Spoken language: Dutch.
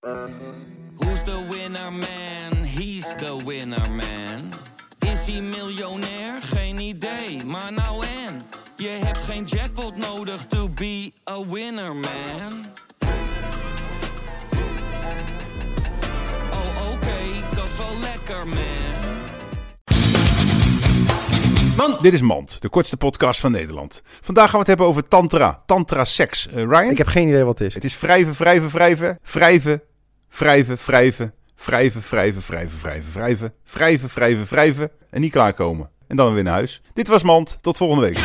Who's the winner man? He's the winner man. Is hij miljonair? Geen idee, maar nou en. Je hebt geen jackpot nodig to be a winner man. Oh oké, dat is wel lekker man. Mand. Dit is Mand, de kortste podcast van Nederland. Vandaag gaan we het hebben over tantra, tantra seks. Eh, Ryan? Ik heb geen idee wat het is. Het is wrijven, wrijven, wrijven, wrijven, wrijven, wrijven, wrijven, wrijven, wrijven, wrijven, wrijven, wrijven, wrijven, wrijven en niet klaarkomen. En dan weer naar huis. Dit was Mand, tot volgende week.